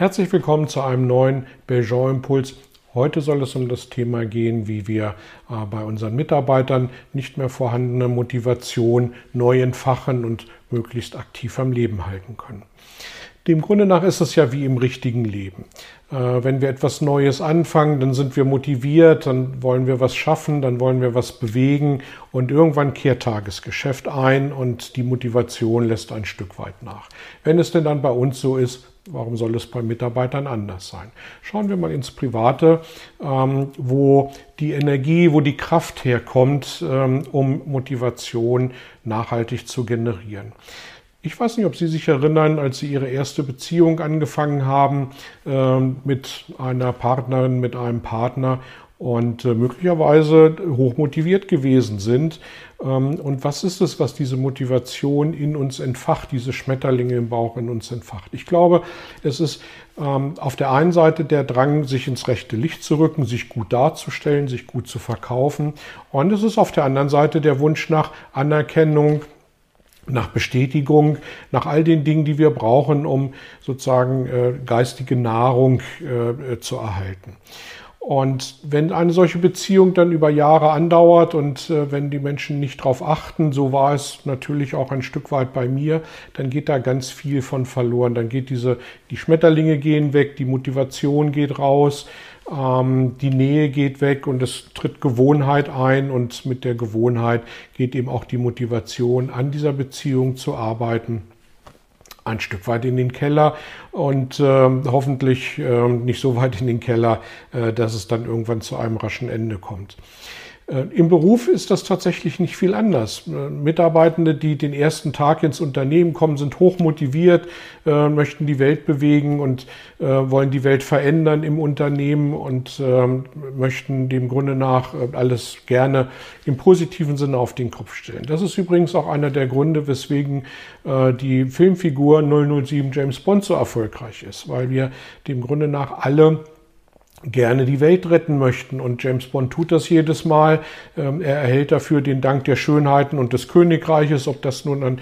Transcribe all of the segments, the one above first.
Herzlich willkommen zu einem neuen Belgian Impuls. Heute soll es um das Thema gehen, wie wir äh, bei unseren Mitarbeitern nicht mehr vorhandene Motivation neu entfachen und möglichst aktiv am Leben halten können. Dem Grunde nach ist es ja wie im richtigen Leben. Äh, wenn wir etwas Neues anfangen, dann sind wir motiviert, dann wollen wir was schaffen, dann wollen wir was bewegen und irgendwann kehrt Tagesgeschäft ein und die Motivation lässt ein Stück weit nach. Wenn es denn dann bei uns so ist, Warum soll es bei Mitarbeitern anders sein? Schauen wir mal ins Private, ähm, wo die Energie, wo die Kraft herkommt, ähm, um Motivation nachhaltig zu generieren. Ich weiß nicht, ob Sie sich erinnern, als Sie Ihre erste Beziehung angefangen haben ähm, mit einer Partnerin, mit einem Partner und äh, möglicherweise hochmotiviert gewesen sind. Ähm, und was ist es, was diese Motivation in uns entfacht, diese Schmetterlinge im Bauch in uns entfacht? Ich glaube, es ist ähm, auf der einen Seite der Drang, sich ins rechte Licht zu rücken, sich gut darzustellen, sich gut zu verkaufen. Und es ist auf der anderen Seite der Wunsch nach Anerkennung, nach Bestätigung, nach all den Dingen, die wir brauchen, um sozusagen äh, geistige Nahrung äh, zu erhalten. Und wenn eine solche Beziehung dann über Jahre andauert und äh, wenn die Menschen nicht darauf achten, so war es natürlich auch ein Stück weit bei mir, dann geht da ganz viel von verloren. Dann geht diese, die Schmetterlinge gehen weg, die Motivation geht raus, ähm, die Nähe geht weg und es tritt Gewohnheit ein und mit der Gewohnheit geht eben auch die Motivation an dieser Beziehung zu arbeiten ein Stück weit in den Keller und äh, hoffentlich äh, nicht so weit in den Keller, äh, dass es dann irgendwann zu einem raschen Ende kommt. Äh, Im Beruf ist das tatsächlich nicht viel anders. Äh, Mitarbeitende, die den ersten Tag ins Unternehmen kommen, sind hoch motiviert, äh, möchten die Welt bewegen und wollen die Welt verändern im Unternehmen und möchten dem Grunde nach alles gerne im positiven Sinne auf den Kopf stellen. Das ist übrigens auch einer der Gründe, weswegen die Filmfigur 007 James Bond so erfolgreich ist, weil wir dem Grunde nach alle gerne die Welt retten möchten. Und James Bond tut das jedes Mal. Ähm, er erhält dafür den Dank der Schönheiten und des Königreiches. Ob das nun ein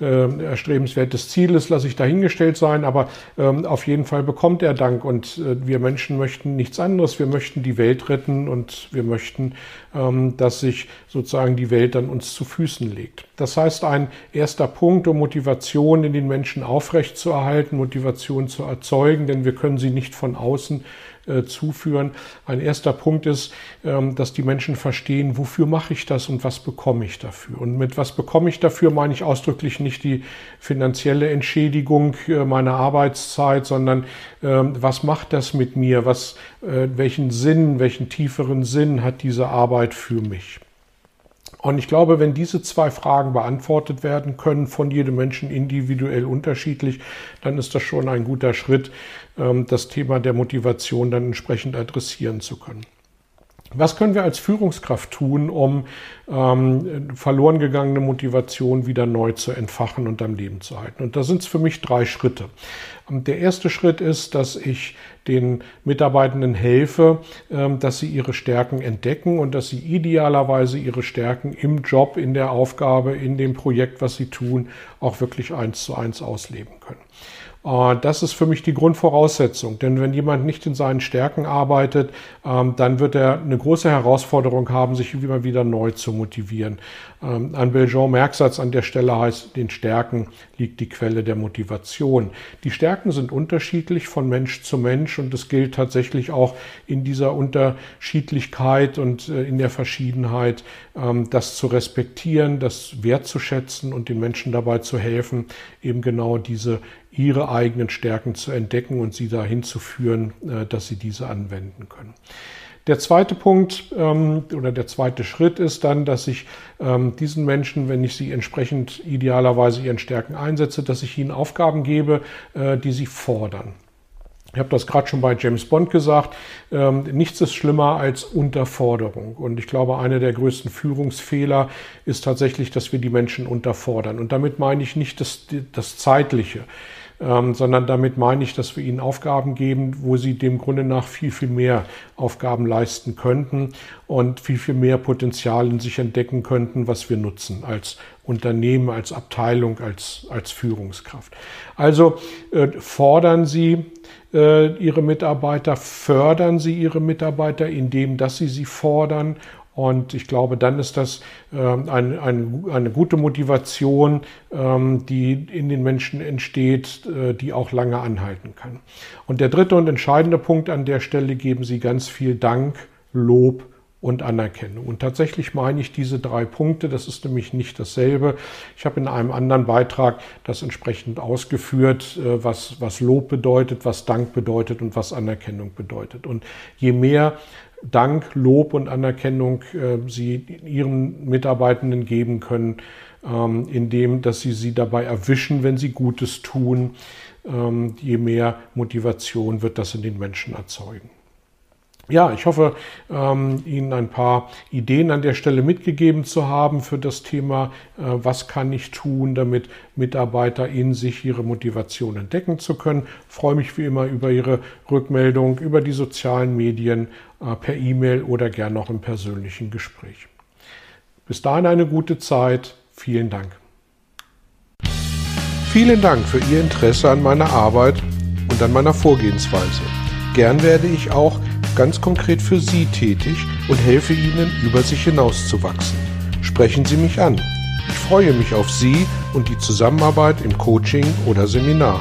äh, erstrebenswertes Ziel ist, lasse ich dahingestellt sein. Aber ähm, auf jeden Fall bekommt er Dank. Und äh, wir Menschen möchten nichts anderes. Wir möchten die Welt retten und wir möchten, ähm, dass sich sozusagen die Welt an uns zu Füßen legt. Das heißt, ein erster Punkt, um Motivation in den Menschen aufrechtzuerhalten, Motivation zu erzeugen, denn wir können sie nicht von außen äh, zuführen. Ein erster Punkt ist, ähm, dass die Menschen verstehen, wofür mache ich das und was bekomme ich dafür. Und mit was bekomme ich dafür meine ich ausdrücklich nicht die finanzielle Entschädigung äh, meiner Arbeitszeit, sondern ähm, was macht das mit mir? Was, äh, welchen Sinn, welchen tieferen Sinn hat diese Arbeit für mich? Und ich glaube, wenn diese zwei Fragen beantwortet werden können, von jedem Menschen individuell unterschiedlich, dann ist das schon ein guter Schritt, ähm, das Thema der Motivation dann entsprechend adressieren zu können. Was können wir als Führungskraft tun, um ähm, verloren gegangene Motivation wieder neu zu entfachen und am Leben zu halten? Und da sind es für mich drei Schritte. Der erste Schritt ist, dass ich den Mitarbeitenden helfe, ähm, dass sie ihre Stärken entdecken und dass sie idealerweise ihre Stärken im Job, in der Aufgabe, in dem Projekt, was sie tun, auch wirklich eins zu eins ausleben können. Äh, das ist für mich die Grundvoraussetzung, denn wenn jemand nicht in seinen Stärken arbeitet, ähm, dann wird er eine große Herausforderung haben, sich immer wieder neu zu motivieren. Ähm, ein Belgian-Merksatz an der Stelle heißt, den Stärken liegt die Quelle der Motivation. Die Stärken sind unterschiedlich von Mensch zu Mensch und es gilt tatsächlich auch in dieser Unterschiedlichkeit und äh, in der Verschiedenheit, ähm, das zu respektieren, das wertzuschätzen und den Menschen dabei zu helfen, eben genau diese ihre eigenen Stärken zu entdecken und sie dahin zu führen, äh, dass sie diese anwenden können. Der zweite Punkt ähm, oder der zweite Schritt ist dann, dass ich ähm, diesen Menschen, wenn ich sie entsprechend idealerweise ihren Stärken einsetze, dass ich ihnen Aufgaben gebe, äh, die sie fordern. Ich habe das gerade schon bei James Bond gesagt. Ähm, nichts ist schlimmer als Unterforderung. Und ich glaube, einer der größten Führungsfehler ist tatsächlich, dass wir die Menschen unterfordern. Und damit meine ich nicht das, das Zeitliche ähm, sondern damit meine ich, dass wir ihnen Aufgaben geben, wo sie dem Grunde nach viel, viel mehr Aufgaben leisten könnten und viel, viel mehr Potenzial in sich entdecken könnten, was wir nutzen als Unternehmen, als Abteilung, als, als Führungskraft. Also äh, fordern Sie äh, Ihre Mitarbeiter, fördern Sie Ihre Mitarbeiter, indem dass Sie sie fordern und ich glaube, dann ist das ähm, eine, eine, eine gute Motivation, ähm, die in den Menschen entsteht, äh, die auch lange anhalten kann. Und der dritte und entscheidende Punkt an der Stelle geben Sie ganz viel Dank, Lob und Anerkennung. Und tatsächlich meine ich diese drei Punkte, das ist nämlich nicht dasselbe. Ich habe in einem anderen Beitrag das entsprechend ausgeführt, äh, was, was Lob bedeutet, was Dank bedeutet und was Anerkennung bedeutet. Und je mehr Dank, Lob und Anerkennung äh, sie ihren Mitarbeitenden geben können, ähm, indem dass sie sie dabei erwischen, wenn sie Gutes tun. Ähm, je mehr Motivation wird das in den Menschen erzeugen. Ja, ich hoffe, ähm, Ihnen ein paar Ideen an der Stelle mitgegeben zu haben für das Thema, äh, was kann ich tun, damit Mitarbeiter in sich ihre Motivation entdecken zu können. Freue mich wie immer über Ihre Rückmeldung über die sozialen Medien, äh, per E-Mail oder gern noch im persönlichen Gespräch. Bis dahin eine gute Zeit. Vielen Dank. Vielen Dank für Ihr Interesse an meiner Arbeit und an meiner Vorgehensweise. Gern werde ich auch ganz konkret für Sie tätig und helfe Ihnen, über sich hinauszuwachsen. Sprechen Sie mich an. Ich freue mich auf Sie und die Zusammenarbeit im Coaching oder Seminar.